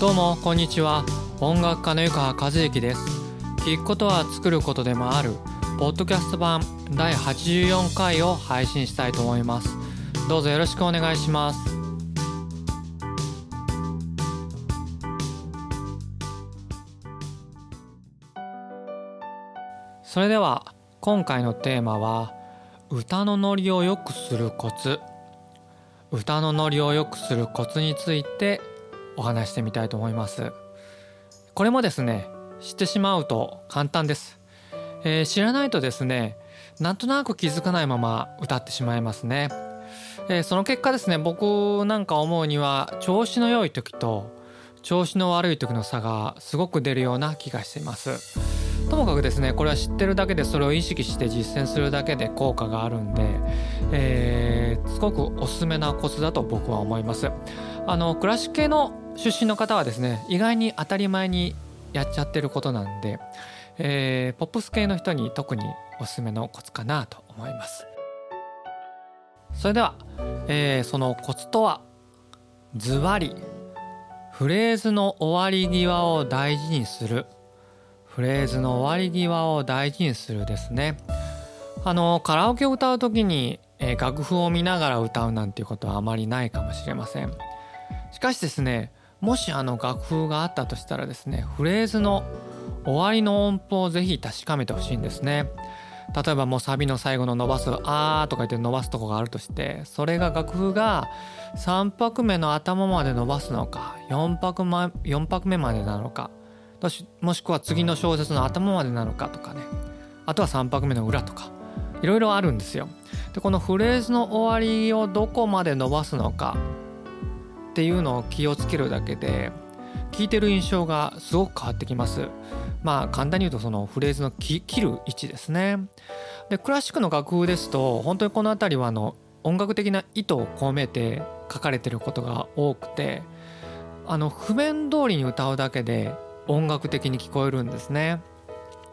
どうもこんにちは。音楽家の湯川和之です。聞くことは作ることでもあるポッドキャスト版第84回を配信したいと思います。どうぞよろしくお願いします。それでは今回のテーマは歌のノリを良くするコツ。歌のノリを良くするコツについてお話してみたいと思います。これもですね知ってしまうと簡単です、えー、知らないとですねなんとなく気づかないまま歌ってしまいますね、えー、その結果ですね僕なんか思うには調子の良い時と調子の悪い時の差がすごく出るような気がしています。ともかくですねこれは知ってるだけでそれを意識して実践するだけで効果があるんで、えー、すごくおすすめなコツだと僕は思います。あのクラシック系の出身の方はですね意外に当たり前にやっちゃってることなんで、えー、ポップス系の人に特におすすめのコツかなと思います。それでは、えー、そのコツとはズバリフレーズの終わり際を大事にする。フレーズの終わり際を大事にするですね。あのカラオケを歌う時に、えー、楽譜を見ながら歌うなんていうことはあまりないかもしれません。しかしですねもしあの楽譜があったとしたらですねフレーズの終わりの音符をぜひ確かめてほしいんですね例えばもうサビの最後の伸ばす「あー」とか言って伸ばすとこがあるとしてそれが楽譜が3拍目の頭まで伸ばすのか4拍,4拍目までなのかもしくは次の小説の頭までなのかとかねあとは3拍目の裏とかいろいろあるんですよ。でこのフレーズの終わりをどこまで伸ばすのかっていうのを気をつけるだけで聞いてる印象がすごく変わってきます。まあ簡単に言うとそのフレーズの切る位置ですね。でクラシックの楽譜ですと本当にこの辺りはあの音楽的な意図を込めて書かれてることが多くてあの譜面通りに歌うだけで音楽的に聞こえるんですね。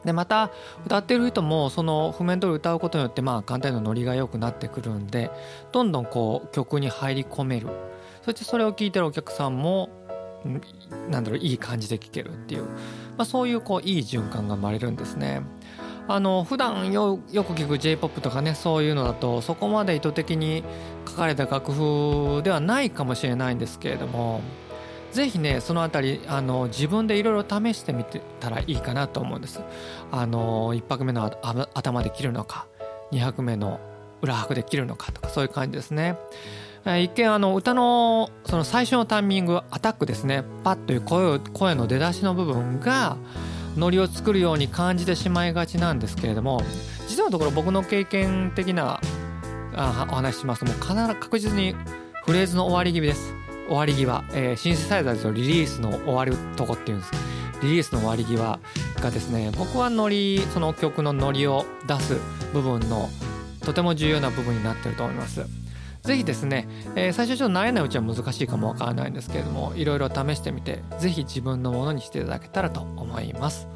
でまた歌ってる人もその譜面通り歌うことによってまあ簡単なノリが良くなってくるんでどんどんこう曲に入り込めるそしてそれを聴いてるお客さんもなんだろういい感じで聴けるっていう、まあ、そういうこういい循環が生まれるんですね。あの普段よよく聞く j p o p とかねそういうのだとそこまで意図的に書かれた楽譜ではないかもしれないんですけれどもぜひねその辺りあの自分でいろいろ試してみてたらいいかなと思うんです。あの1拍目の頭で切るのか2拍目の裏拍で切るのかとかそういう感じですね。一見あの歌のその最初のタイミングアタックですね。パッという声声の出だしの部分がノリを作るように感じてしまいがちなんですけれども実のところ僕の経験的なお話しますともう必ず確実にフレーズの終わり気味です。終わり際、えー、シンセサイザーズのリリースの終わるとこっていうんです。リリースの終わり際がですね僕はノリその曲のノリを出す部分のとても重要な部分になってると思います。ぜひですね、えー、最初ちょっと慣れないうちは難しいかもわからないんですけれどもいろいろ試してみてぜひ自分のものにしていただけたらと思います。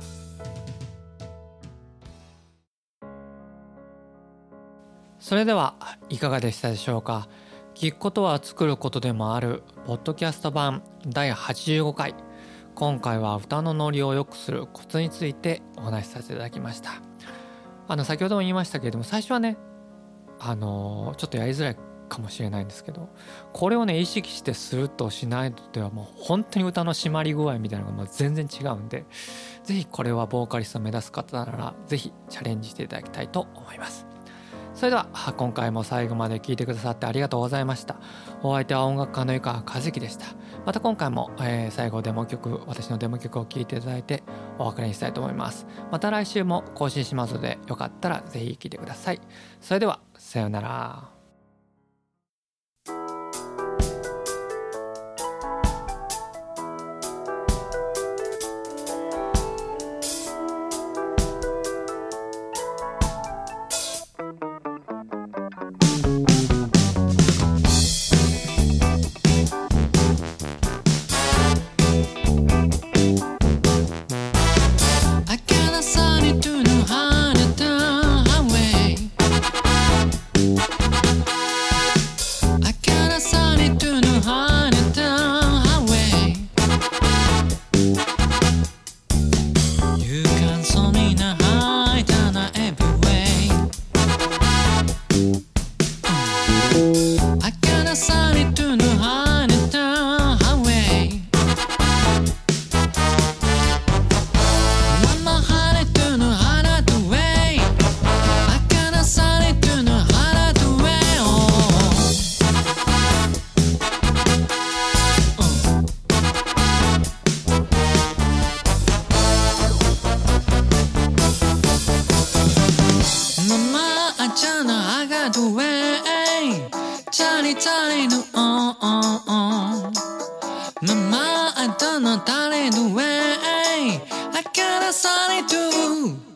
それではいかがでしたでしょうか？聞くことは作ることでもあるポッドキャスト版第85回。今回は歌のノリを良くするコツについてお話しさせていただきました。あの先ほども言いましたけれども最初はねあのちょっとやりづらいかもしれないんですけどこれをね意識してするとしないとではもう本当に歌の締まり具合みたいなのがもう全然違うんで是非これはボーカリストを目指す方なら是非チャレンジしていただきたいと思います。それでは今回も最後まで聴いてくださってありがとうございました。お相手は音楽家の湯川和樹でした。また今回も、えー、最後デモ曲私のデモ曲を聴いていただいてお別れにしたいと思います。また来週も更新しますのでよかったら是非聴いてください。それではさようなら。The way I gotta sunny too.